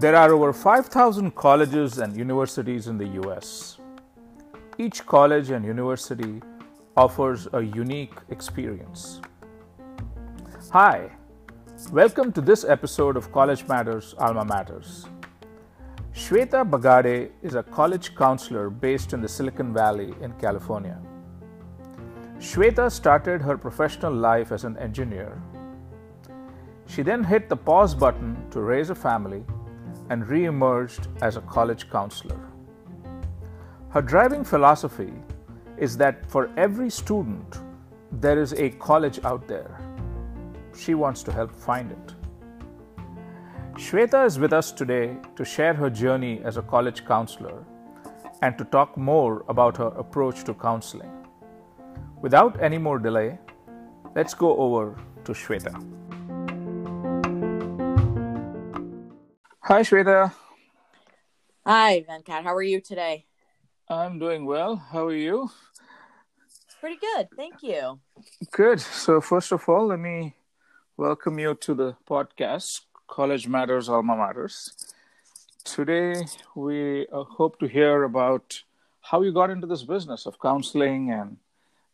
There are over 5,000 colleges and universities in the US. Each college and university offers a unique experience. Hi, welcome to this episode of College Matters Alma Matters. Shweta Bagade is a college counselor based in the Silicon Valley in California. Shweta started her professional life as an engineer. She then hit the pause button to raise a family and re emerged as a college counselor. Her driving philosophy is that for every student, there is a college out there. She wants to help find it. Shweta is with us today to share her journey as a college counselor and to talk more about her approach to counseling. Without any more delay, let's go over to Shweta. Hi, Shweta. Hi, Venkat. How are you today? I'm doing well. How are you? Pretty good. Thank you. Good. So, first of all, let me welcome you to the podcast, College Matters, Alma Matters. Today, we uh, hope to hear about how you got into this business of counseling and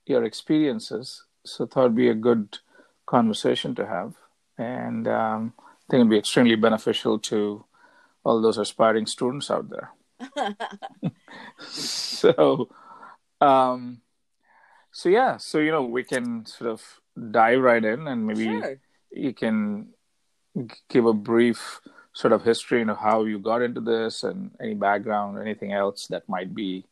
your experiences. So, thought it'd be a good conversation to have. And um, I think it'd be extremely beneficial to all those aspiring students out there. so, um, so yeah, so you know, we can sort of dive right in, and maybe Sure. you can g- give a brief sort of history of how you got into this, and any background, or anything else that might be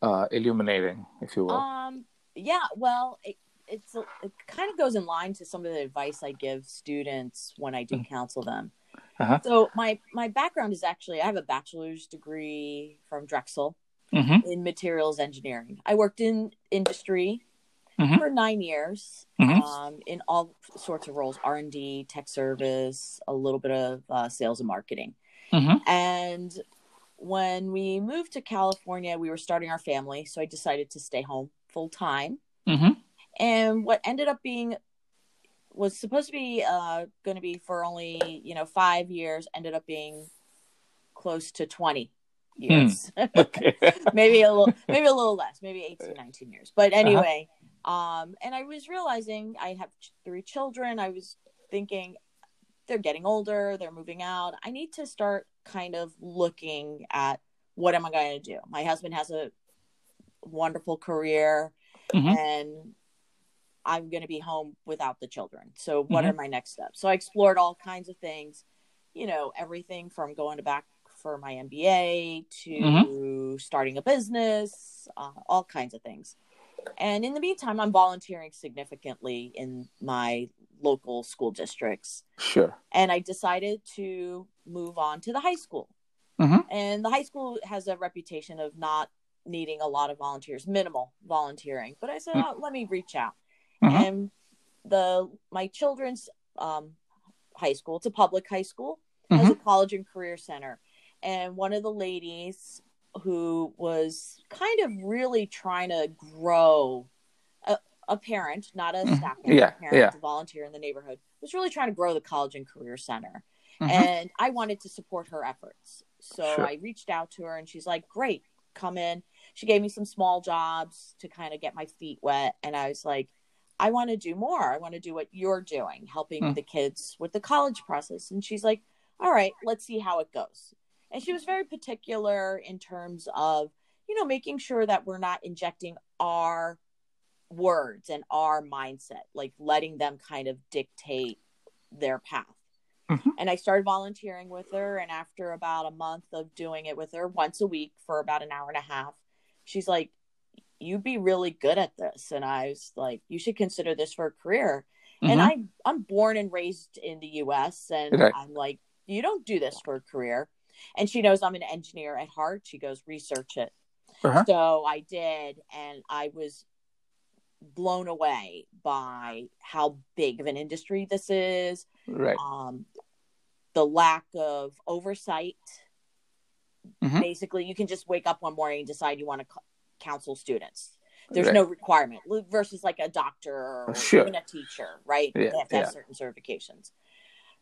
uh, illuminating, if you will. Um. Yeah. Well, it, it's it kind of goes in line to some of the advice I give students when I do counsel them. Uh-huh. So my my background is actually I have a bachelor's degree from Drexel mm-hmm. in materials engineering. I worked in industry Mhm. for nine years Mhm. um, in all sorts of roles: R and D, tech service, a little bit of uh, sales and marketing. Mm-hmm. And when we moved to California, we were starting our family. So I decided to stay home full time. Mm-hmm. And what ended up being was supposed to be uh, going to be for only, you know, five years, ended up being close to 20 years. Okay. maybe a little, maybe a little less, maybe 18, 19 years. But anyway, um, and I was realizing I have three children. I was thinking they're getting older, they're moving out. I need to start kind of looking at what am I going to do? My husband has a wonderful career Mhm. and I'm going to be home without the children. So what are my next steps? So I explored all kinds of things, you know, everything from going to back for my MBA to starting a business, uh, all kinds of things. And in the meantime, I'm volunteering significantly in my local school districts. Sure. And I decided to move on to the high school. Mhm. And the high school has a reputation of not needing a lot of volunteers, minimal volunteering. But I said, Mm. oh, let me reach out. Mhm. And the my children's um, high school, it's a public high school, has a college and career center. And one of the ladies who was kind of really trying to grow a, a parent, not a Mhm. staff member, Yeah, parent yeah. to volunteer in the neighborhood, was really trying to grow the college and career center. Mhm. And I wanted to support her efforts. So Sure. I reached out to her and she's like, Great, come in. She gave me some small jobs to kind of get my feet wet. And I was like, I want to do more. I want to do what you're doing, helping Mm. the kids with the college process. And she's like, All right, let's see how it goes. And she was very particular in terms of, you know, making sure that we're not injecting our words and our mindset, like letting them kind of dictate their path. Mhm. And I started volunteering with her. And after about a month of doing it with her once a week for about an hour and a half, she's like, You'd be really good at this. And I was like, You should consider this for a career. And Mhm. I, I'm born and raised in the US. And Right. I'm like, You don't do this for a career. And she knows I'm an engineer at heart. She goes, Research it. Uh-huh. So I did, and I was blown away by how big of an industry this is. Right. Um, the lack of oversight. Mhm. Basically, you can just wake up one morning and decide you want to counsel students. There's Right. no requirement versus like a doctor or Sure. even a teacher, right? Yeah, they have to have certain certifications.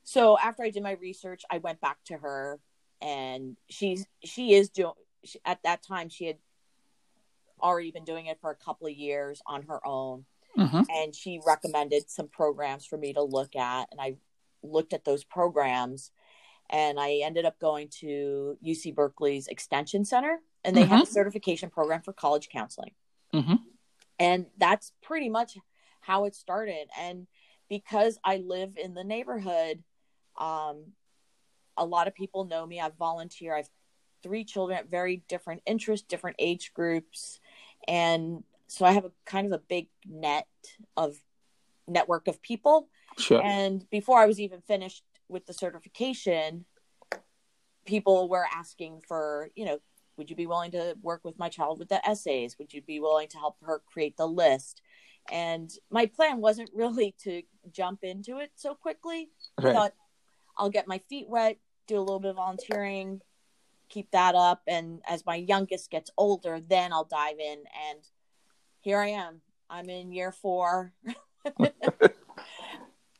So after I did my research, I went back to her and she's she is doing at that time she had already been doing it for a couple of years on her own Mm-hmm. and she recommended some programs for me to look at and i looked at those programs and i ended up going to uc berkeley's extension center and they have a certification program for college counseling. Mm-hmm. and that's pretty much how it started. And because i live in the neighborhood um, a lot of people know me. I volunteer i've three children at very different interests different age groups. And so i have a kind of a big net of network of people. Sure. and before i was even finished with the certification people were asking for you know would you be willing to work with my child with the essays? Would you be willing to help her create the list? And my plan wasn't really to jump into it so quickly. I thought i'll get my feet wet do a little bit of volunteering keep that up and as my youngest gets older then i'll dive in. And here i am. I'm in year four.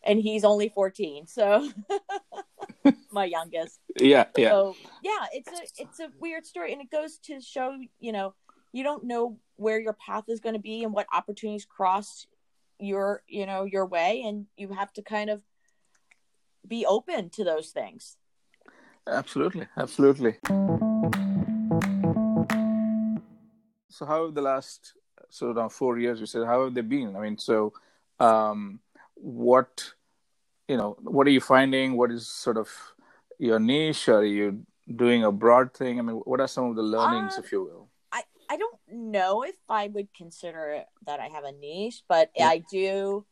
And he's only 14 so my youngest Yeah. Yeah. so yeah it's a it's a weird story and it goes to show you know you don't know where your path is going to be and what opportunities cross your you know your way and you have to kind of be open to those things Absolutely, absolutely. So, how have the last so now four years? You said how have they been? I mean, so um, what you know, what are you finding? What is sort of your niche? Are you doing a broad thing? I mean, what are some of the learnings, Uh, if you will? I, I don't know if I would consider that I have a niche, but Yeah. I do.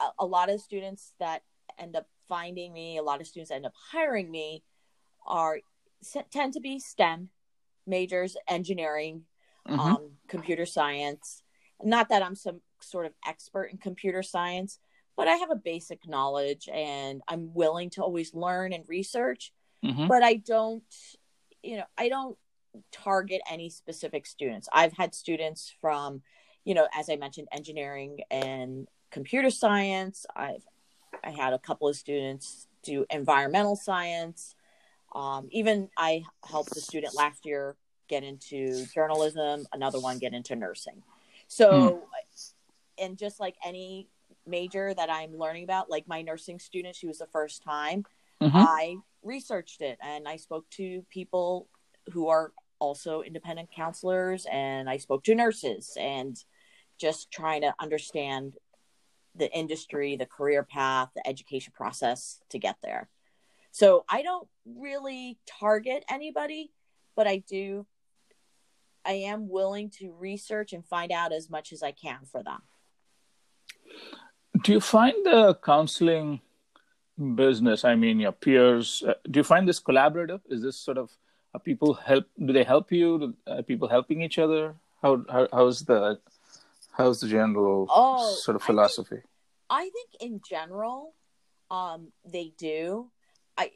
A, a lot of students that end up finding me, a lot of students end up hiring me, are tend to be STEM majors, engineering, Mhm. um, computer science. Not that I'm some sort of expert in computer science, but I have a basic knowledge and I'm willing to always learn and research Mhm. but I don't, you know, I don't target any specific students. I've had students from, you know, as I mentioned, engineering and computer science. I've I had a couple of students do environmental science. Um, even I helped a student last year get into journalism, another one get into nursing. So, and just like any major that I'm learning about, like my nursing student, she was the first time. Mhm. I researched it and I spoke to people who are also independent counselors and I spoke to nurses and just trying to understand the industry, the career path, the education process to get there. So I don't really target anybody, but I do I am willing to research and find out as much as I can for them. Do you find the counseling business, I mean, your peers, uh, do you find this collaborative? Is this sort of, are people help, do they help you? Are people helping each other? How, how how's the, how's the general Oh, sort of I think- philosophy? I think in general, um, they do. I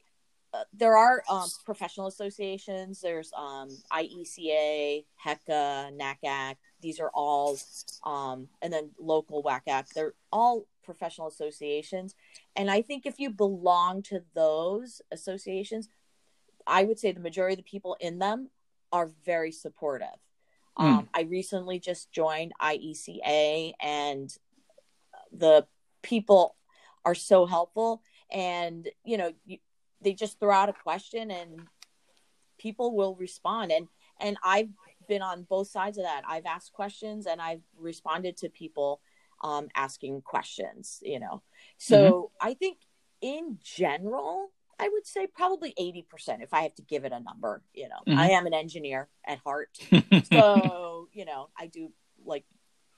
uh, there are um, professional associations. There's um, IECA, HECA, NACAC. These are all, um, and then local WACAC. They're all professional associations, and I think if you belong to those associations, I would say the majority of the people in them are very supportive. Um, I recently just joined IECA, and the people are so helpful. And you know you, they just throw out a question and people will respond. And and i've been on both sides of that. I've asked questions and i've responded to people um, asking questions you know? So i think in general i would say probably 80% if i have to give it a number you know? Mhm. i am an engineer at heart. So you know i do like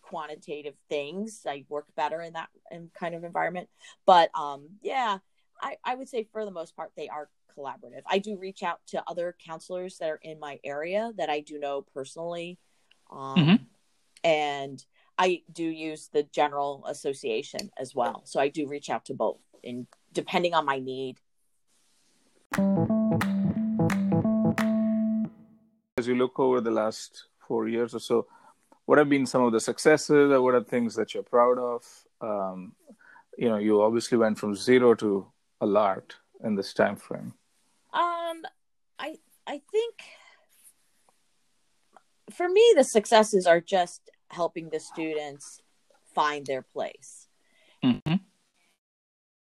quantitative things. I work better in that in kind of environment. But um yeah I, I would say for the most part they are collaborative. I do reach out to other counselors that are in my area that i do know personally um, Mhm. and i do use the general association as well so i do reach out to both and depending on my need As you look over the last four years or so, what have been some of the successes or what are things that you're proud of? Um, you know, you obviously went from zero to a lot in this time frame. Um, I I think for me the successes are just helping the students find their place. Mm-hmm.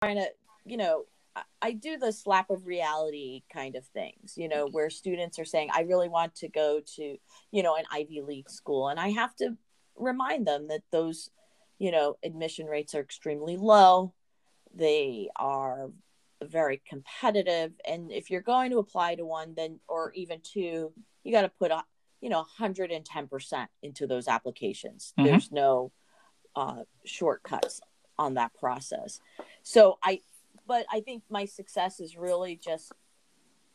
Trying to, you know, I, I do the slap of reality kind of things, you know, where students are saying, I really want to go to, you know, an Ivy League school. And I have to remind them that those, you know, admission rates are extremely low. They are very competitive. And if you're going to apply to one, then, or even two, you got to put you know 110% into those applications mm-hmm. there's no uh, shortcuts on that process so i but i think my success is really just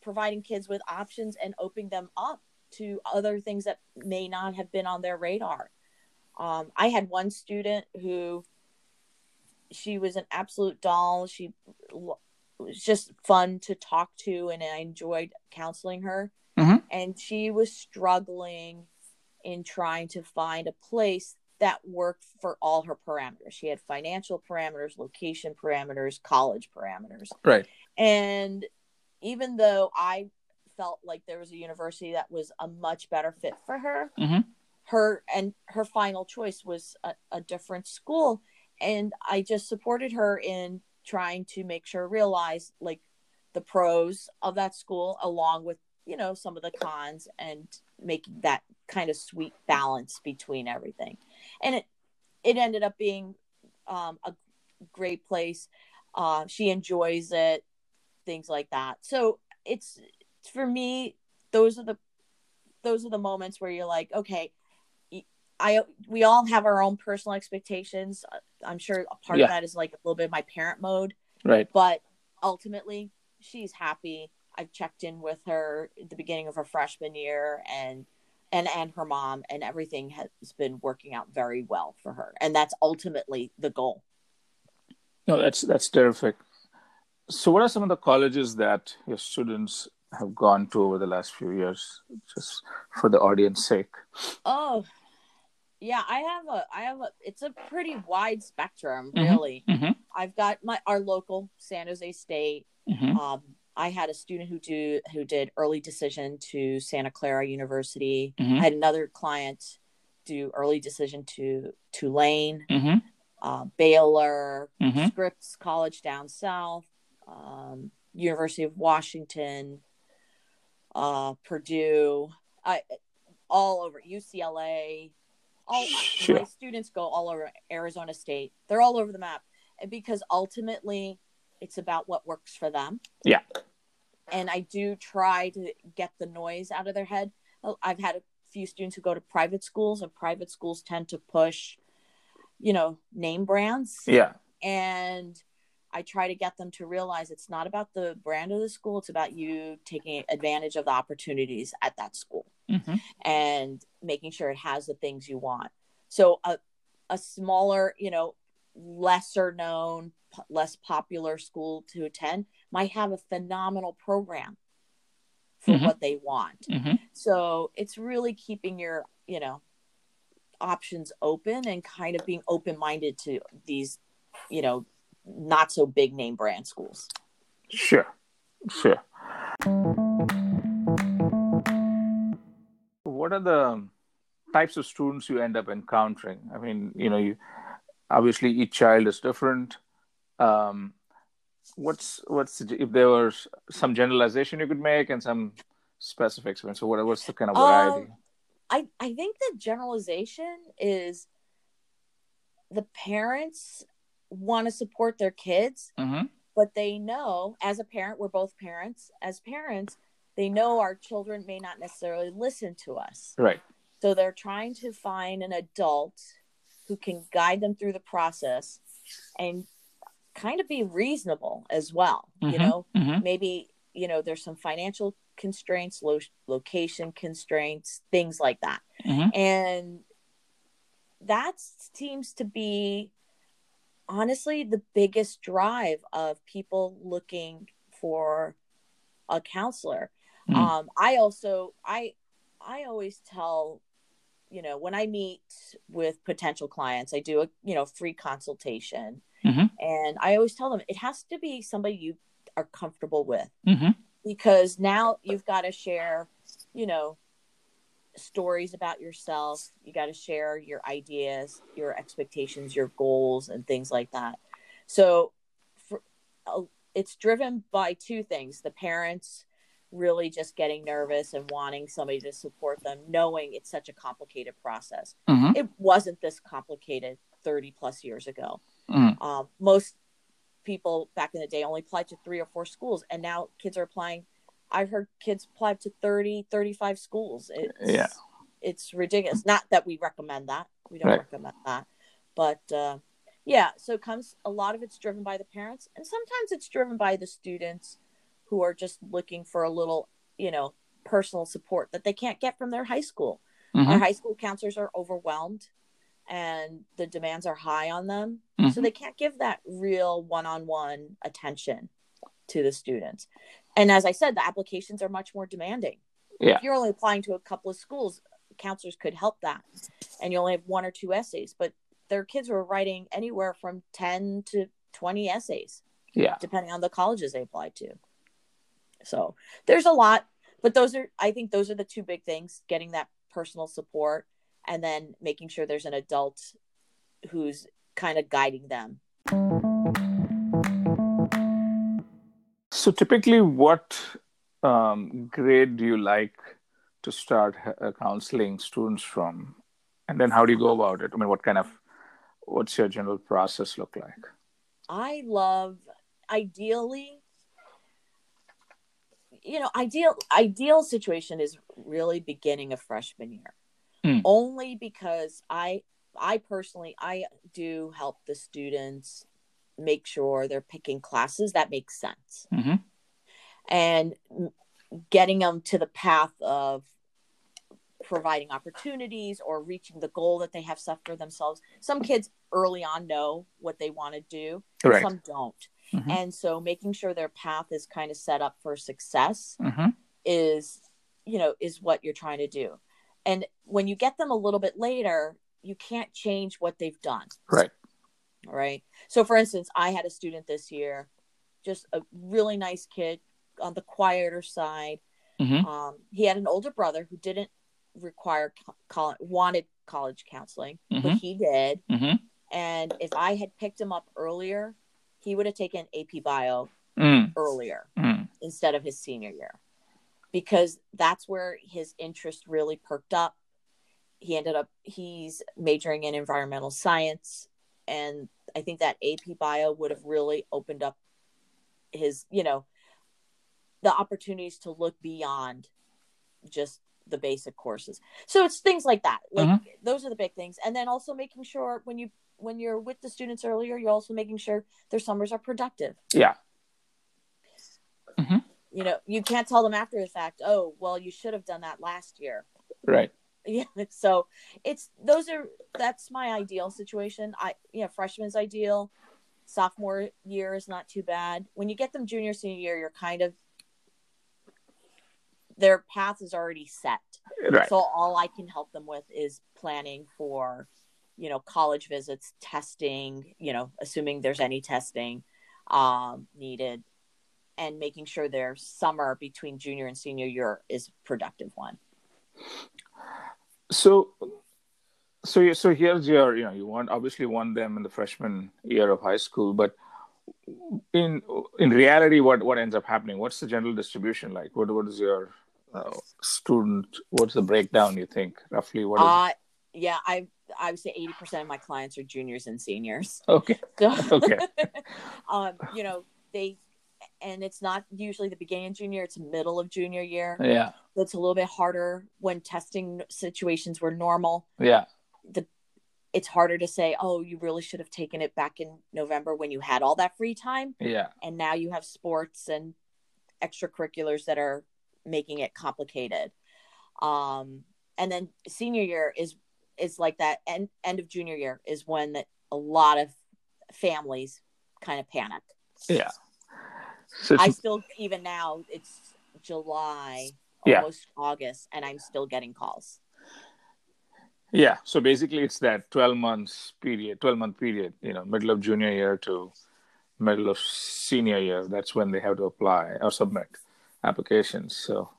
providing kids with options and opening them up to other things that may not have been on their radar um, i had one student who she was an absolute doll she was just fun to talk to and i enjoyed counseling her. And she was struggling in trying to find a place that worked for all her parameters. She had financial parameters, location parameters, college parameters. Right. And even though I felt like there was a university that was a much better fit for her, mm-hmm. her and her final choice was a, a different school. And I just supported her in trying to make sure realize like the pros of that school along with you know some of the cons and making that kind of sweet balance between everything and it it ended up being um, a great place uh, she enjoys it things like that so it's for me those are the those are the moments where you're like okay I we all have our own personal expectations. I'm sure a part yeah. of that is like a little bit of my parent mode. Right. But ultimately, she's happy. I've checked in with her at the beginning of her freshman year and and and her mom and everything has been working out very well for her and that's ultimately the goal. No, that's that's terrific. So what are some of the colleges that your students have gone to over the last few years just for the audience sake? Oh, yeah, I have a I have a it's a pretty wide spectrum, mm-hmm. really. Mm-hmm. I've got my our local San Jose State, mm-hmm. um, I had a student who do who did early decision to Santa Clara University. Mm-hmm. I had another client do early decision to Tulane, mm-hmm. uh, Baylor, mm-hmm. Scripps College down south, um, University of Washington, uh, Purdue, I, all over UCLA. All sure. my students go all over Arizona State. They're all over the map, and because ultimately it's about what works for them. Yeah. And I do try to get the noise out of their head. I've had a few students who go to private schools, and private schools tend to push, you know, name brands. Yeah. And I try to get them to realize it's not about the brand of the school, it's about you taking advantage of the opportunities at that school mm-hmm. and making sure it has the things you want. So a a smaller, you know, lesser known less popular school to attend might have a phenomenal program for mm-hmm. what they want. Mm-hmm. So it's really keeping your, you know, options open and kind of being open minded to these, you know, not so big name brand schools. Sure. Sure. What are the types of students you end up encountering? I mean, you know, you obviously each child is different um, what's what's if there was some generalization you could make and some specifics so what, what's the kind of variety? Um, i i think the generalization is the parents want to support their kids mm-hmm. but they know as a parent we're both parents as parents they know our children may not necessarily listen to us. Right. So they're trying to find an adult who can guide them through the process and kind of be reasonable as well. Mm-hmm, you know, mm-hmm. maybe you know there's some financial constraints, lo- location constraints, things like that, mm-hmm. and that seems to be honestly the biggest drive of people looking for a counselor. Mm-hmm. Um, I also I I always tell you know when I meet with potential clients, I do a you know free consultation. And I always tell them it has to be somebody you are comfortable with. Mm-hmm. because now you've got to share, you know, stories about yourself. You got to share your ideas, your expectations, your goals, and things like that. So, for, uh, it's driven by two things: the parents really just getting nervous and wanting somebody to support them, knowing it's such a complicated process. Mm-hmm. It wasn't this complicated 30 plus years ago. Mm. Um, most people back in the day only applied to three or four schools, and now kids are applying. I've heard kids apply to 30, 35 schools. It's, Yeah. It's ridiculous. Not that we recommend that. We don't Right. recommend that. But uh, yeah, so it comes a lot of it's driven by the parents, and sometimes it's driven by the students who are just looking for a little, you know, personal support that they can't get from their high school. Our Mhm. high school counselors are overwhelmed and the demands are high on them. So Mhm. they can't give that real one on one attention to the students. And as I said, the applications are much more demanding. Yeah. If you're only applying to a couple of schools, counselors could help that. And you only have one or two essays, but their kids were writing anywhere from 10 to 20 essays Yeah. depending on the colleges they applied to. So there's a lot, but those are, I think those are the two big things getting that personal support and then making sure there's an adult who's kind of guiding them. So typically, what um, grade do you like to start uh, counseling students from, and then how do you go about it? I mean, what kind of what's your general process look like? I love, ideally, you know, ideal ideal situation is really beginning of freshman year. Hmm. Only because I I personally I do help the students make sure they're picking classes that make sense Mm-hmm. and getting them to the path of providing opportunities or reaching the goal that they have set for themselves. Some kids early on know what they want to do, Right. some don't. Mhm. And so making sure their path is kind of set up for success Mm-hmm. is, you know, is what you're trying to do. And when you get them a little bit later, you can't change what they've done. Right. All right. So, for instance, I had a student this year, just a really nice kid on the quieter side. Mhm. Um, he had an older brother who didn't require co- coll- wanted college counseling, but Mhm. he did. Mm-hmm. And if I had picked him up earlier, he would have taken AP Bio Mm. earlier Mm. instead of his senior year because that's where his interest really perked up. He ended up he's majoring in environmental science and I think that AP bio would have really opened up his, you know, the opportunities to look beyond just the basic courses. So it's things like that. Like mm-hmm. those are the big things. And then also making sure when you when you're with the students earlier, you're also making sure their summers are productive Yeah. Mm-hmm. You know you can't tell them after the fact oh well you should have done that last year. Right. yeah so it's those are that's my ideal situation. I you know freshman's ideal sophomore year is not too bad. When you get them junior senior year you're kind of their path is already set. Right. so all i can help them with is planning for you know college visits testing you know assuming there's any testing um needed and making sure their summer between junior and senior year is a productive one So, so you, so here's your, you know, you want obviously want them in the freshman year of high school, but in in reality, what what ends up happening? What's the general distribution like? What what is your uh, student? What's the breakdown? You think roughly? What is uh yeah i i would say 80% of my clients are juniors and seniors? Okay, so Okay. um you know they and it's not usually the beginning of junior it's middle of junior year. Yeah, so it's a little bit harder when testing situations were normal. Yeah, the it's harder to say oh you really should have taken it back in november when you had all that free time. Yeah, and now you have sports and extracurriculars that are making it complicated. Um and then senior year is is like that end end of junior year is when that a lot of families kind of panic. Yeah. So i still even now it's july Yeah. almost august and i'm still getting calls yeah, so basically, it's that twelve months period, twelve month period. You know, middle of junior year to middle of senior year. That's when they have to apply or submit. applications. So,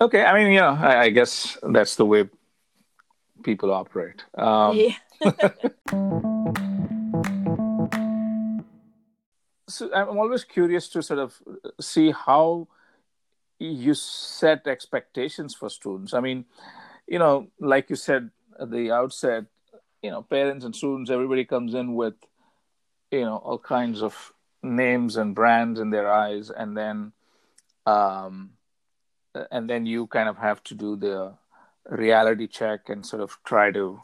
okay, I mean, you know, I, I guess that's the way people operate. Um, yeah. so I'm always curious to sort of see how you set expectations for students. I mean, you know, like you said at the outset, you know, parents and students, everybody comes in with, you know, all kinds of names and brands in their eyes, and then, um, and then you kind of have to do the reality check and sort of try to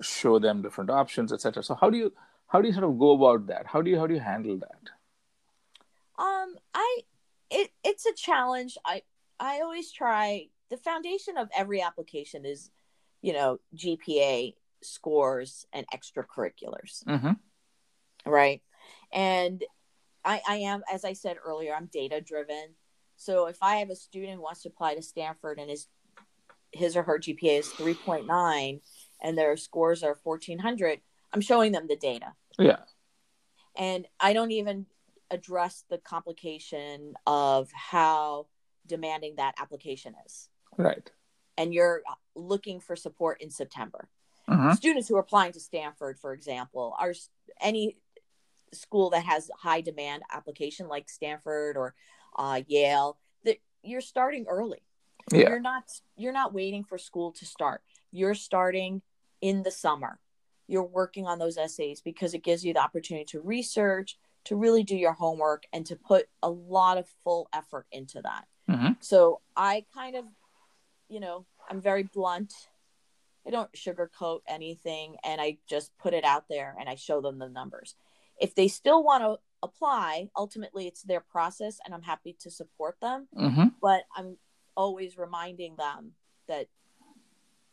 show them different options, etc. So how do you how do you sort of go about that? How do you how do you handle that? Um, I it it's a challenge. I I always try. The foundation of every application is, you know, GPA scores and extracurriculars, mm-hmm. right? And I I am, as I said earlier, I'm data driven. So if I have a student who wants to apply to Stanford and his his or her GPA is 3.9 and their scores are 1400, I'm showing them the data. Yeah. And I don't even address the complication of how demanding that application is. Right. And you're looking for support in September. Uh-huh. Students who are applying to Stanford, for example, are any school that has high demand application like Stanford or uh, Yale, that you're starting early. Yeah. You're not you're not waiting for school to start. You're starting in the summer. You're working on those essays because it gives you the opportunity to research, to really do your homework and to put a lot of full effort into that. Mm-hmm. So I kind of, you know, I'm very blunt. I don't sugarcoat anything and I just put it out there and I show them the numbers. If they still want to apply, ultimately it's their process and I'm happy to support them. Mm-hmm. But I'm always reminding them that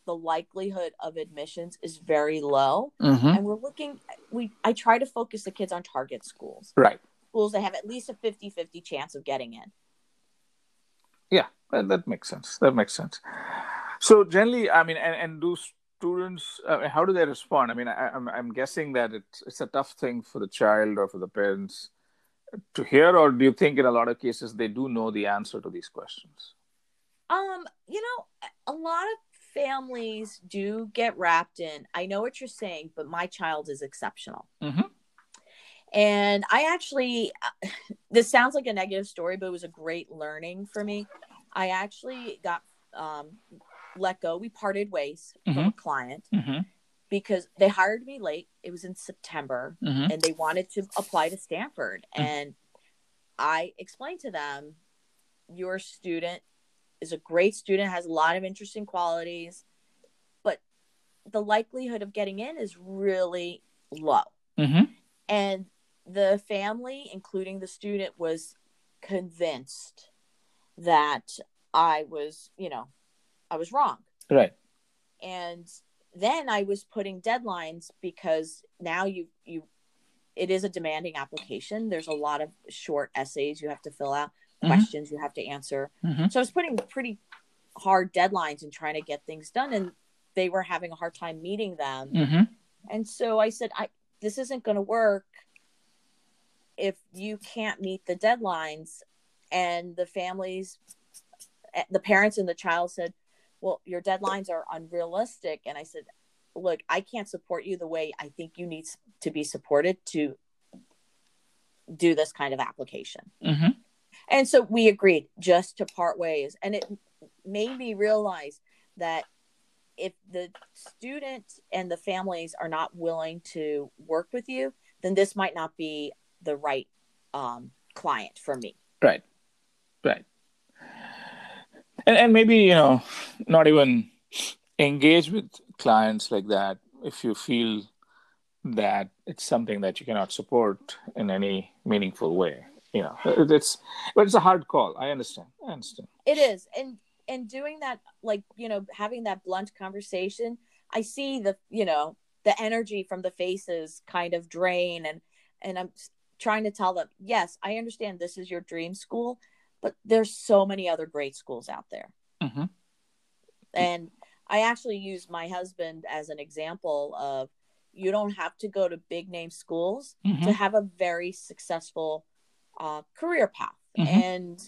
the likelihood of admissions is very low. Mm-hmm. and we're looking we i try to focus the kids on target schools. Right. Schools that have at least a 50-50 chance of getting in. Yeah that, that makes sense. That makes sense. So generally i mean and, and do students uh, how do they respond? I mean I, am I'm, I'm guessing that it's it's a tough thing for the child or for the parents to hear or do you think in a lot of cases they do know the answer to these questions? Um you know a lot of families do get wrapped in i know what you're saying but my child is exceptional mm-hmm. and i actually this sounds like a negative story but it was a great learning for me i actually got um, let go we parted ways mm-hmm. from a client mm-hmm. because they hired me late it was in september mm-hmm. and they wanted to apply to stanford mm. and i explained to them your student is a great student, has a lot of interesting qualities, but the likelihood of getting in is really low. Mm-hmm. And the family, including the student, was convinced that I was, you know, I was wrong. Right. And then I was putting deadlines because now you you it is a demanding application. There's a lot of short essays you have to fill out mm-hmm. questions you have to answer. Mm-hmm. So I was putting pretty hard deadlines and trying to get things done, and they were having a hard time meeting them. Mm-hmm. And so I said, "I this isn't going to work if you can't meet the deadlines." And the families, eh, the parents and the child said, "Well, your deadlines are unrealistic." And I said, "Look, I can't support you the way I think you need to be supported to." do this kind of application. Mm-hmm. And so we agreed just to part ways. And it made me realize that if the student and the families are not willing to work with you, then this might not be the right um, client for me. Right. Right. And, and maybe, you know, not even engage with clients like that if you feel that it's something that you cannot support in any meaningful way you know it's but it's a hard call. I understand. I understand. It is. And and doing that like you know having that blunt conversation i see the you know the energy from the faces kind of drain and and i'm trying to tell them yes i understand this is your dream school but there's so many other great schools out there. Mm-hmm. and i actually use my husband as an example of you don't have to go to big name schools mm-hmm. to have a very successful uh, career path. Mm-hmm. And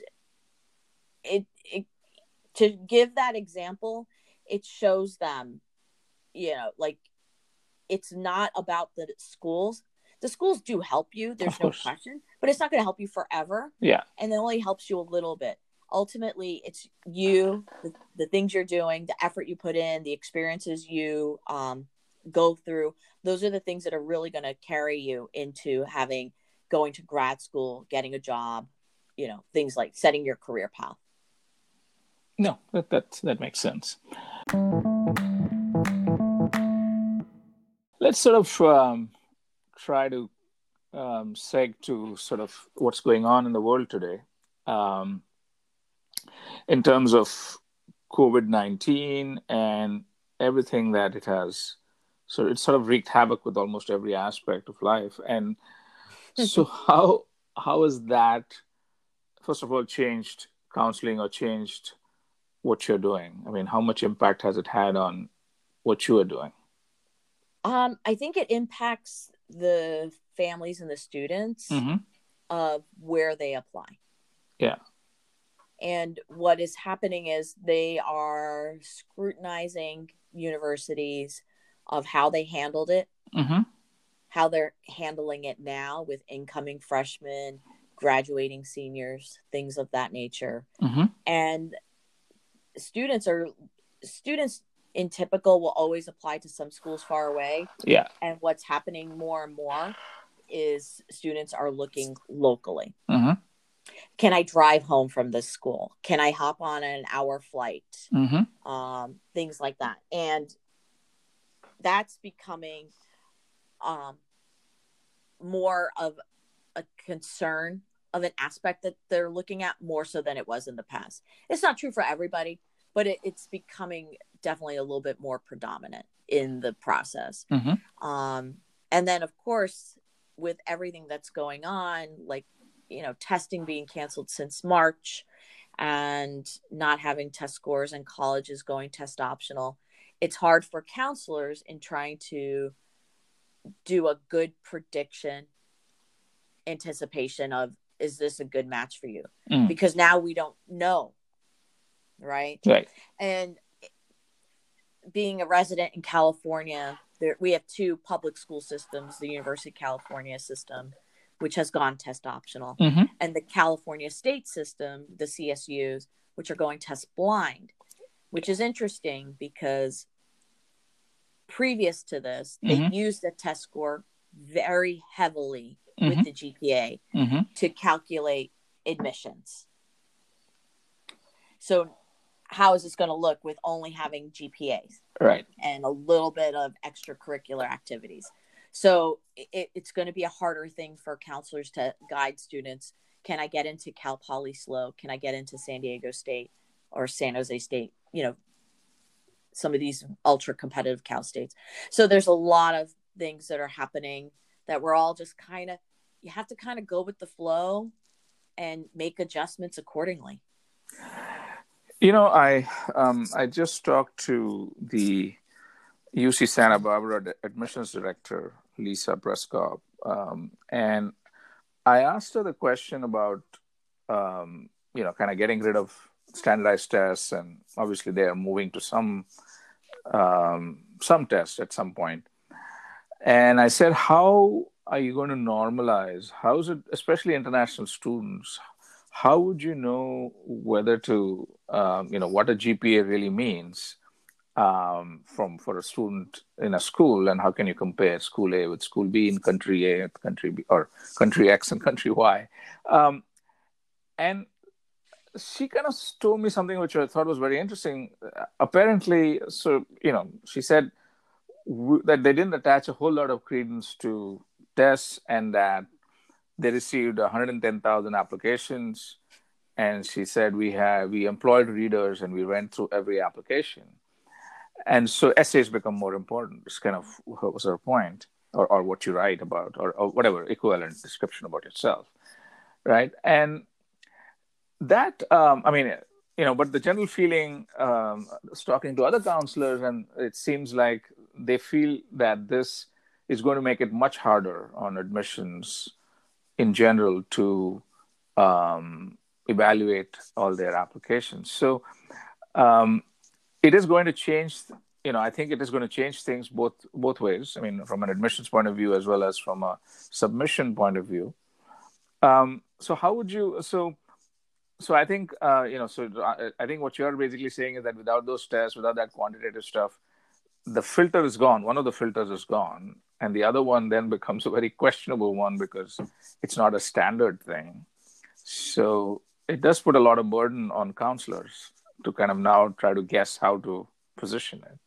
it, it to give that example, it shows them, you know, like it's not about the schools. The schools do help you, there's no question, but it's not going to help you forever. Yeah. And it only helps you a little bit. Ultimately, it's you, the, the things you're doing, the effort you put in, the experiences you um, go through. Those are the things that are really going to carry you into having going to grad school, getting a job, you know, things like setting your career path. No, that that that makes sense. Let's sort of um, try to um, seg to sort of what's going on in the world today um, in terms of COVID 19 and everything that it has. So it sort of wreaked havoc with almost every aspect of life. And so, how how has that, first of all, changed counseling or changed what you're doing? I mean, how much impact has it had on what you are doing? Um, I think it impacts the families and the students mm-hmm. of where they apply. Yeah. And what is happening is they are scrutinizing universities of how they handled it, mm-hmm. How they're handling it now with incoming freshmen, graduating seniors, things of that nature. Mm-hmm. And students are students in typical will always apply to some schools far away. Yeah. And what's happening more and more is students are looking locally. Mm-hmm. Can I drive home from this school? Can I hop on an hour flight? Mm-hmm. Um, things like that. And that's becoming um, more of a concern of an aspect that they're looking at more so than it was in the past. It's not true for everybody, but it, it's becoming definitely a little bit more predominant in the process. Mm-hmm. Um, and then, of course, with everything that's going on, like, you know, testing being canceled since March and not having test scores and colleges going test optional, it's hard for counselors in trying to do a good prediction anticipation of is this a good match for you mm. because now we don't know right right and being a resident in california there we have two public school systems the university of california system which has gone test optional mm-hmm. and the california state system the csus which are going test blind which is interesting because previous to this they Mhm. used the test score very heavily Mhm. with the gpa Mm-hmm. to calculate admissions. So how is this going to look with only having gpas right. And a little bit of extracurricular activities. So it, it's going to be a harder thing for counselors to guide students. Can i get into cal poly SLO can i get into san diego state or san jose state? You know some of these ultra competitive cal states. So there's a lot of things that are happening that we're all just kind of you have to kind of go with the flow and make adjustments accordingly. You know, I um, I just talked to the UC Santa Barbara admissions director Lisa Przekop, um, and I asked her the question about um, you know kind of getting rid of standardized tests, and obviously they are moving to some um, some tests at some point. And I said, how are you going to normalize? How is it, especially international students? How would you know whether to, um, you know, what a GPA really means um, from for a student in a school, and how can you compare school A with school B in country A country B, or country X and country Y? Um, and she kind of told me something which I thought was very interesting. Uh, apparently, so you know, she said w- that they didn't attach a whole lot of credence to tests, and that they received 110,000 applications. And she said we have we employed readers and we went through every application, and so essays become more important. It's kind of what was her point, or or what you write about, or, or whatever equivalent description about yourself, right? And that um, i mean you know but the general feeling um, talking to other counselors and it seems like they feel that this is going to make it much harder on admissions in general to um, evaluate all their applications. So um, it is going to change. You know, I think it is going to change things both both ways. I mean, from an admissions point of view as well as from a submission point of view. Um, so how would you? So so I think uh, you know. So uh, I think what you're basically saying is that without those tests, without that quantitative stuff, the filter is gone. One of the filters is gone, and the other one then becomes a very questionable one because it's not a standard thing. So it does put a lot of burden on counselors to kind of now try to guess how to position it.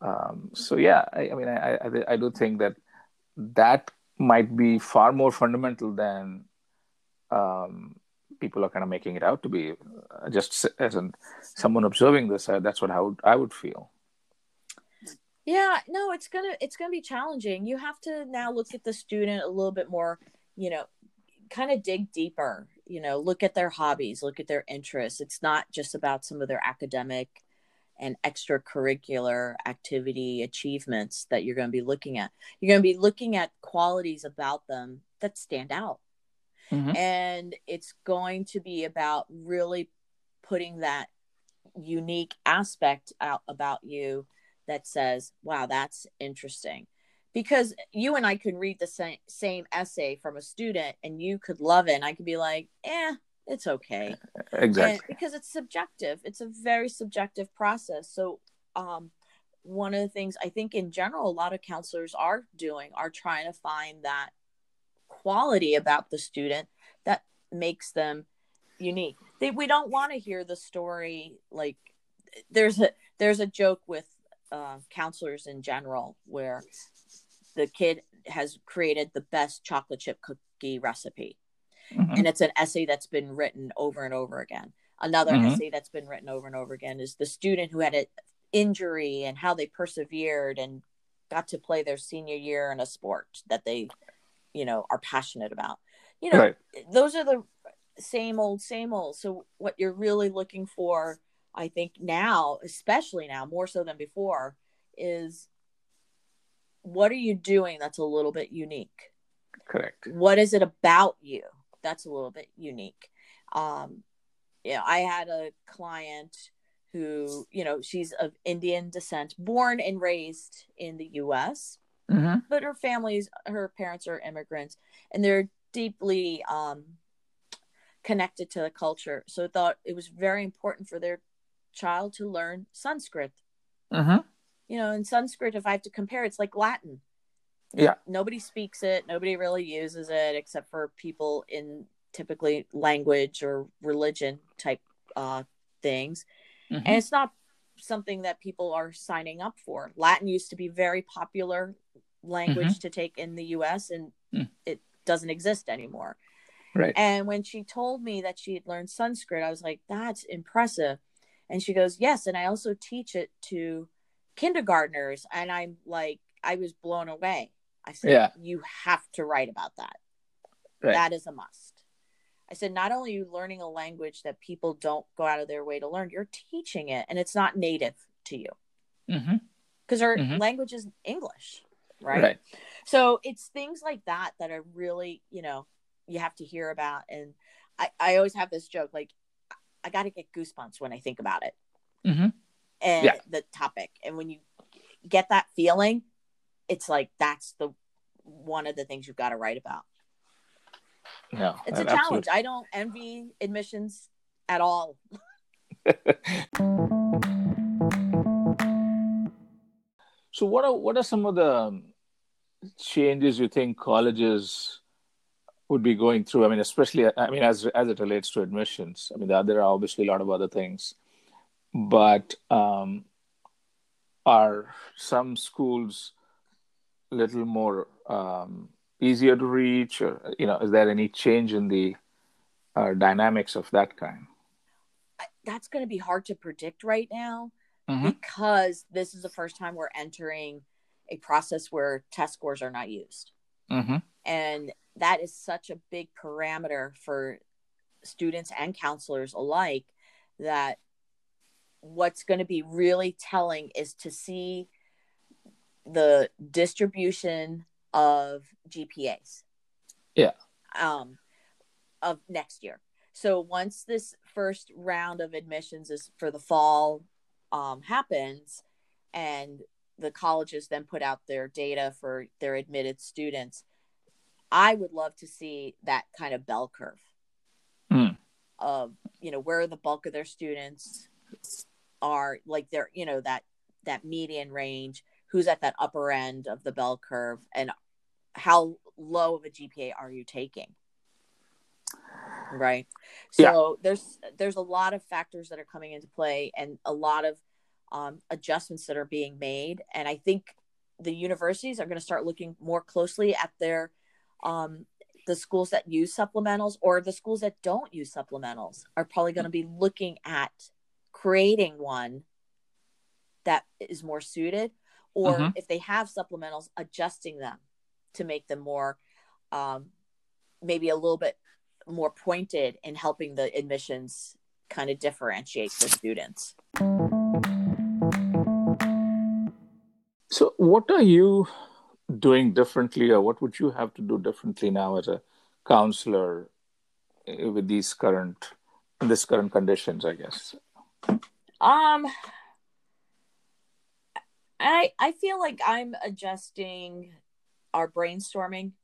Um, so yeah, I, I mean, I, I, I do think that that might be far more fundamental than um, people are kind of making it out to be. Uh, just as an, someone observing this, uh, that's what I would I would feel. Yeah, no, it's gonna it's gonna be challenging. You have to now look at the student a little bit more. You know, kind of dig deeper. You know, look at their hobbies, look at their interests. It's not just about some of their academic and extracurricular activity achievements that you're going to be looking at. You're going to be looking at qualities about them that stand out Mm-hmm. And it's going to be about really putting that unique aspect out about you that says, wow, that's interesting. Because you and I could read the same, same essay from a student and you could love it. And I could be like, eh, it's okay. Exactly. And because it's subjective, it's a very subjective process. So, um, one of the things I think in general, a lot of counselors are doing are trying to find that quality about the student that makes them unique. They, we don't want to hear the story like there's a there's a joke with uh, counselors in general where the kid has created the best chocolate chip cookie recipe mm-hmm. and it's an essay that's been written over and over again another mm-hmm. essay that's been written over and over again is the student who had an injury and how they persevered and got to play their senior year in a sport that they you know are passionate about. You know right. those are the same old same old. So what you're really looking for i think now especially now more so than before is what are you doing that's a little bit unique? Correct. What is it about you that's a little bit unique? Um you know i had a client who you know she's of indian descent born and raised in the us mm-hmm. but her family's her parents are immigrants and they're deeply um, connected to the culture. So I thought it was very important for their child to learn Sanskrit. Mm-hmm. You know, in Sanskrit, if I have to compare, it's like Latin. Yeah. Nobody speaks it. Nobody really uses it except for people in typically language or religion type uh, things. Mm-hmm. And it's not something that people are signing up for. Latin used to be very popular language mm-hmm. to take in the US and mm. it doesn't exist anymore. Right. And when she told me that she had learned Sanskrit, I was like, that's impressive. And she goes, yes. And I also teach it to kindergartners. And I'm like, I was blown away. I said, yeah. you have to write about that. Right. That is a must. I said, not only are you learning a language that people don't go out of their way to learn, you're teaching it and it's not native to you. Because mm-hmm. our mm-hmm. language is English, right? right? So it's things like that that are really, you know, you have to hear about. And I, I always have this joke like, I got to get goosebumps when I think about it mm-hmm. and yeah. the topic. And when you get that feeling, it's like that's the one of the things you've got to write about. No, it's a absolutely. challenge. I don't envy admissions at all. so what are what are some of the changes you think colleges would be going through? I mean, especially I mean as as it relates to admissions. I mean, there, are obviously a lot of other things, but um, are some schools a little more um, easier to reach, or you know, is there any change in the uh, dynamics of that kind? That's going to be hard to predict right now mm-hmm. because this is the first time we're entering a process where test scores are not used. Mm-hmm. And that is such a big parameter for students and counselors alike that what's going to be really telling is to see the distribution of GPAs. Yeah. Um, of next year. So once this first round of admissions is for the fall um, happens, and the colleges then put out their data for their admitted students, I would love to see that kind of bell curve Mm. of you know where the bulk of their students are, like they're you know that that median range, who's at that upper end of the bell curve, and how low of a GPA are you taking? Right. So there's there's a lot of factors that are coming into play and a lot of um, adjustments that are being made. And I think the universities are going to start looking more closely at their um, the schools that use supplementals or the schools that don't use supplementals are probably going to be looking at creating one that is more suited or Mhm. if they have supplementals adjusting them to make them more um, maybe a little bit more pointed in helping the admissions kind of differentiate the students So, what are you doing differently, or what would you have to do differently now as a counselor uh, with these current, this current conditions? I guess. Um, I I feel like I'm adjusting our brainstorming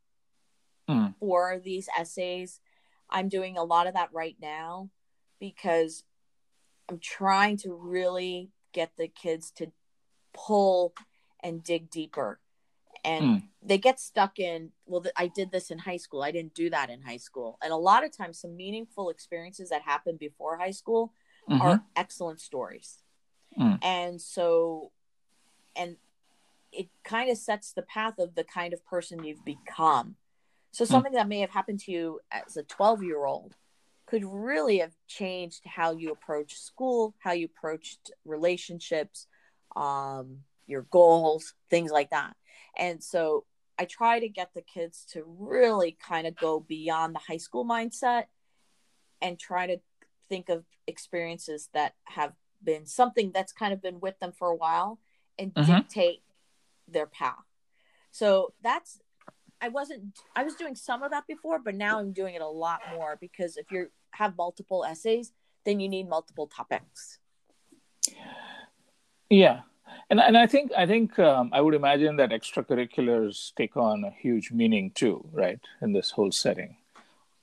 Mm. for these essays. I'm doing a lot of that right now because I'm trying to really get the kids to pull and dig deeper. And Mm. they get stuck in, well, th- I did this in high school. I didn't do that in high school. And a lot of times, some meaningful experiences that happened before high school Mhm. are excellent stories. Mm. And so, and it kind of sets the path of the kind of person you've become. So, something that may have happened to you as a 12 year old could really have changed how you approach school, how you approached relationships, um, your goals, things like that. And so, I try to get the kids to really kind of go beyond the high school mindset and try to think of experiences that have been something that's kind of been with them for a while and Mhm. dictate their path. So that's I wasn't I was doing some of that before, but now I'm doing it a lot more because if you have multiple essays, then you need multiple topics. Yeah, and and I think I think um, I would imagine that extracurriculars take on a huge meaning too, right? In this whole setting.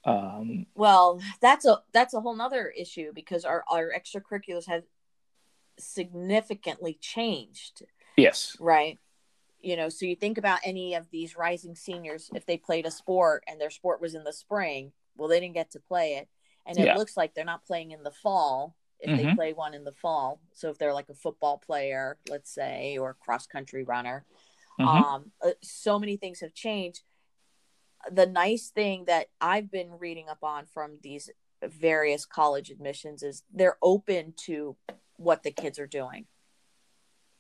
Um, Well, that's a that's a whole nother issue because our, our extracurriculars have significantly changed, yes. right? You know, so you think about any of these rising seniors, if they played a sport and their sport was in the spring, well, they didn't get to play it. And it Yeah. looks like they're not playing in the fall if they Mhm. play one in the fall. So if they're like a football player, let's say, or cross country runner, Mhm. um, uh, so many things have changed. The nice thing that I've been reading up on from these various college admissions is they're open to what the kids are doing.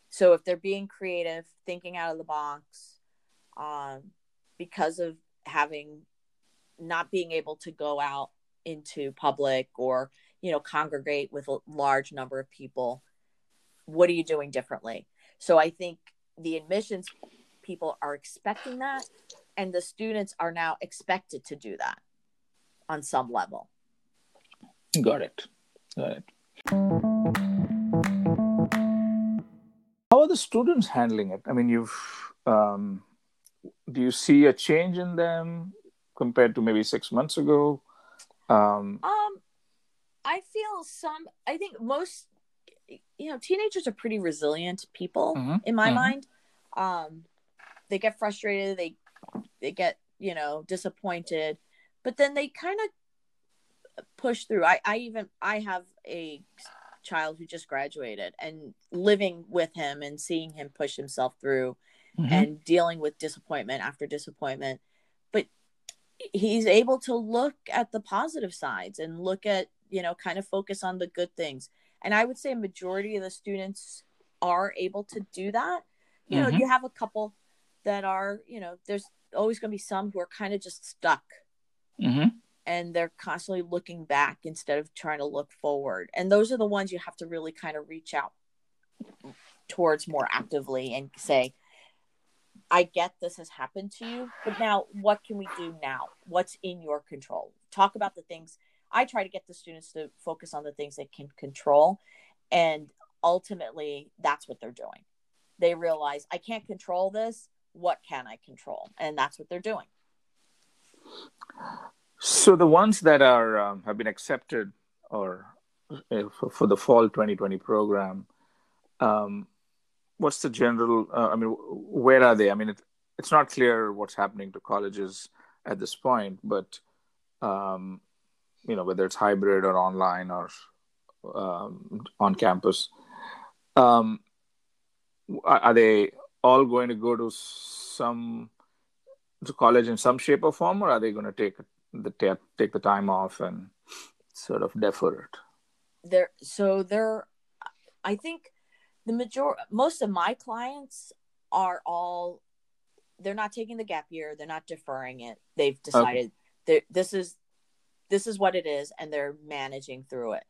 So if they're being creative, thinking out of the box, um, because of having not being able to go out into public or you know congregate with a large number of people, what are you doing differently? So I think the admissions people are expecting that, and the students are now expected to do that on some level. Got it. Got it. How are the students handling it? I mean, you've um, do you see a change in them compared to maybe six months ago? Um, Um, I feel some. I think most, you know, teenagers are pretty resilient people Mhm, in my mhm. mind. Um, they get frustrated. They they get you know disappointed, but then they kind of push through. I I even I have a child who just graduated and living with him and seeing him push himself through mhm. and dealing with disappointment after disappointment but he's able to look at the positive sides and look at you know kind of focus on the good things. And i would say a majority of the students are able to do that. You know Mhm. you have a couple that are you know there's always going to be some who are kind of just stuck. Mhm. and they're constantly looking back instead of trying to look forward. And those are the ones you have to really kind of reach out towards more actively and say i get this has happened to you but now what can we do now? What's in your control? Talk about the things I try to get the students to focus on the things they can control. And ultimately, that's what they're doing. They realize I can't control this. What can I control? And that's what they're doing. So the ones that are um, have been accepted or uh, for, for, the fall 2020 program, um, what's the general? Uh, I mean, where are they? I mean, it, it's not clear what's happening to colleges at this point, but um, you know whether it's hybrid or online or um, on campus. Um, are they all going to go to some to college in some shape or form, or are they going to take the take the time off and sort of defer it? There, so there, I think the major most of my clients are all they're not taking the gap year, they're not deferring it. They've decided okay. this is this is what it is, and they're managing through it.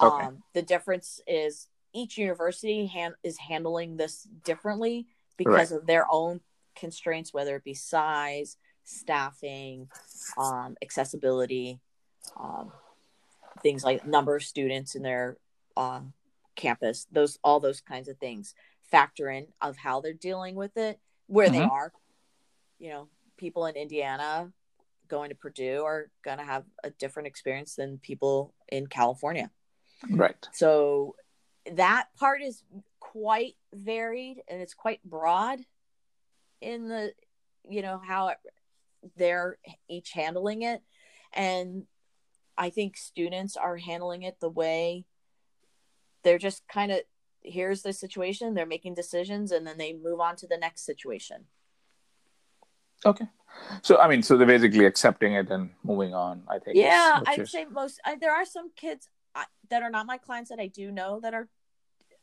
Okay. Um, the difference is each university hand, is handling this differently because right. of their own constraints, whether it be size, staffing, um, accessibility, um, things like number of students in their uh, campus. Those all those kinds of things factor in of how they're dealing with it, where mm-hmm. they are. You know, people in Indiana going to Purdue are going to have a different experience than people in California. Right. So that part is quite varied and it's quite broad in the you know how it, they're each handling it and i think students are handling it the way they're just kind of here's the situation they're making decisions and then they move on to the next situation okay so i mean so they're basically accepting it and moving on i think yeah i'd say most I, there are some kids that are not my clients that i do know that are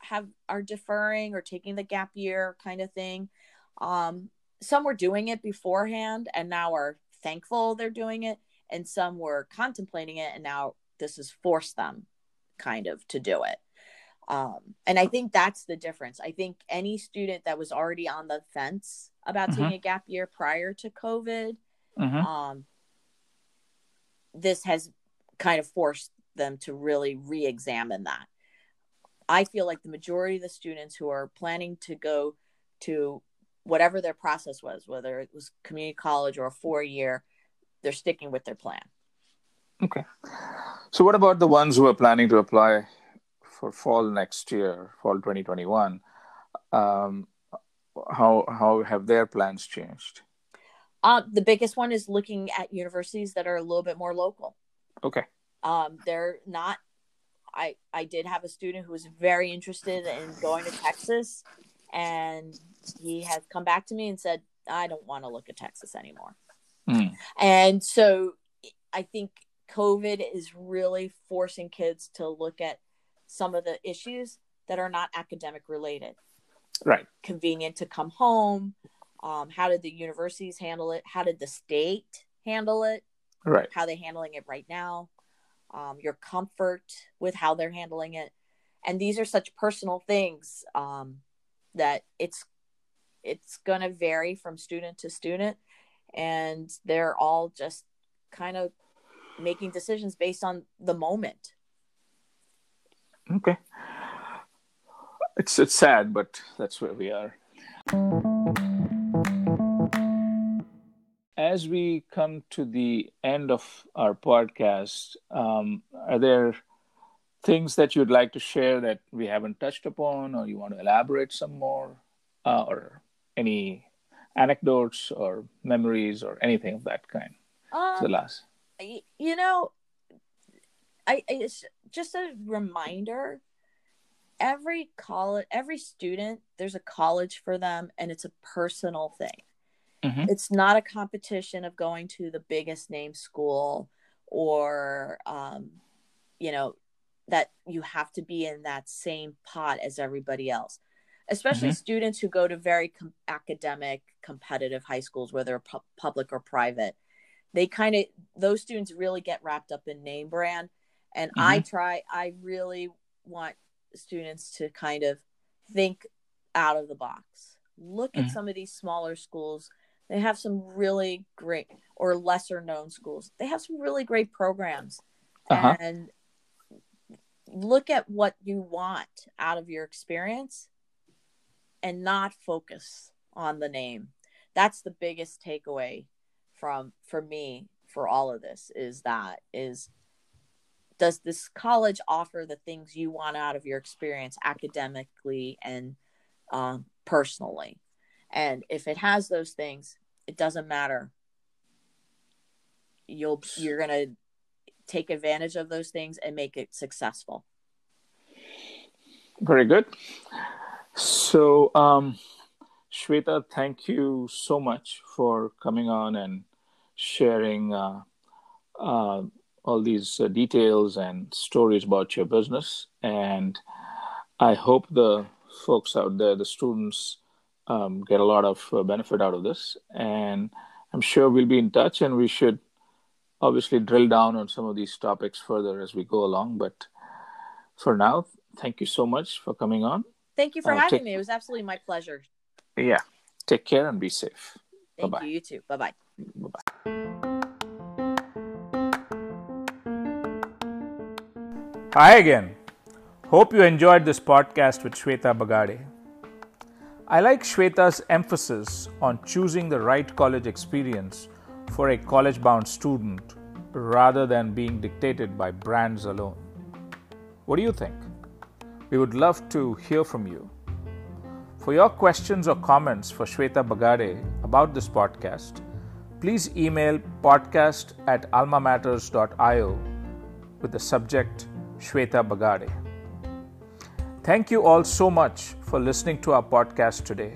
have are deferring or taking the gap year kind of thing. Um some were doing it beforehand and now are thankful they're doing it and some were contemplating it and now this has forced them kind of to do it um, and i think that's the difference i think any student that was already on the fence about mm-hmm. taking a gap year prior to covid mm-hmm. um, this has kind of forced them to really re-examine that i feel like the majority of the students who are planning to go to whatever their process was, whether it was community college or a four year, they're sticking with their plan. Okay. So, what about the ones who are planning to apply for fall next year, fall 2021? Um, how how have their plans changed? Uh, the biggest one is looking at universities that are a little bit more local. Okay. Um, they're not. I I did have a student who was very interested in going to Texas, and he has come back to me and said, I don't want to look at Texas anymore. Mm. And so I think COVID is really forcing kids to look at some of the issues that are not academic related. Right. Convenient to come home. Um, how did the universities handle it? How did the state handle it? Right. How they handling it right now? Um, your comfort with how they're handling it. And these are such personal things um, that it's it's going to vary from student to student and they're all just kind of making decisions based on the moment okay it's it's sad but that's where we are as we come to the end of our podcast um, are there things that you'd like to share that we haven't touched upon or you want to elaborate some more uh, or any anecdotes or memories or anything of that kind? Um, the last. You know, I it's just a reminder. Every college, every student, there's a college for them, and it's a personal thing. Mm-hmm. It's not a competition of going to the biggest name school or, um, you know, that you have to be in that same pot as everybody else especially mm-hmm. students who go to very com- academic competitive high schools whether pu- public or private they kind of those students really get wrapped up in name brand and mm-hmm. i try i really want students to kind of think out of the box look mm-hmm. at some of these smaller schools they have some really great or lesser known schools they have some really great programs uh-huh. and look at what you want out of your experience and not focus on the name. That's the biggest takeaway from for me for all of this is that is does this college offer the things you want out of your experience academically and um, personally? And if it has those things it doesn't matter. You'll you're gonna take advantage of those things and make it successful. Very good. So um shweta thank you so much for coming on and sharing uh, uh, all these uh, details and stories about your business. And I hope the folks out there, the students, um, get a lot of uh, benefit out of this. And I'm sure we'll be in touch and we should obviously drill down on some of these topics further as we go along. But for now, thank you so much for coming on. Thank you for uh, having take... me. It was absolutely my pleasure. Yeah. Take care and be safe. Thank Bye-bye. you. You too. Bye bye. Bye bye. Hi again. Hope you enjoyed this podcast with Shweta Bagade. I like Shweta's emphasis on choosing the right college experience for a college bound student rather than being dictated by brands alone. What do you think? We would love to hear from you. For your questions or comments for Shweta Bagade about this podcast, please email podcast at almamatters.io with the subject Shweta Bagade. Thank you all so much for listening to our podcast today.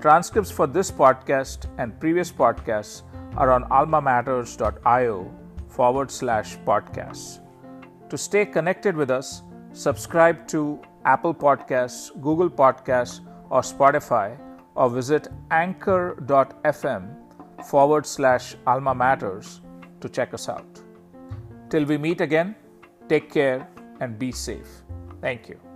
Transcripts for this podcast and previous podcasts are on almamatters.io forward slash podcasts. To stay connected with us, subscribe to Apple Podcasts, Google Podcasts, or Spotify, or visit anchor.fm forward slash alma matters to check us out. Till we meet again, Take care and be safe. Thank you.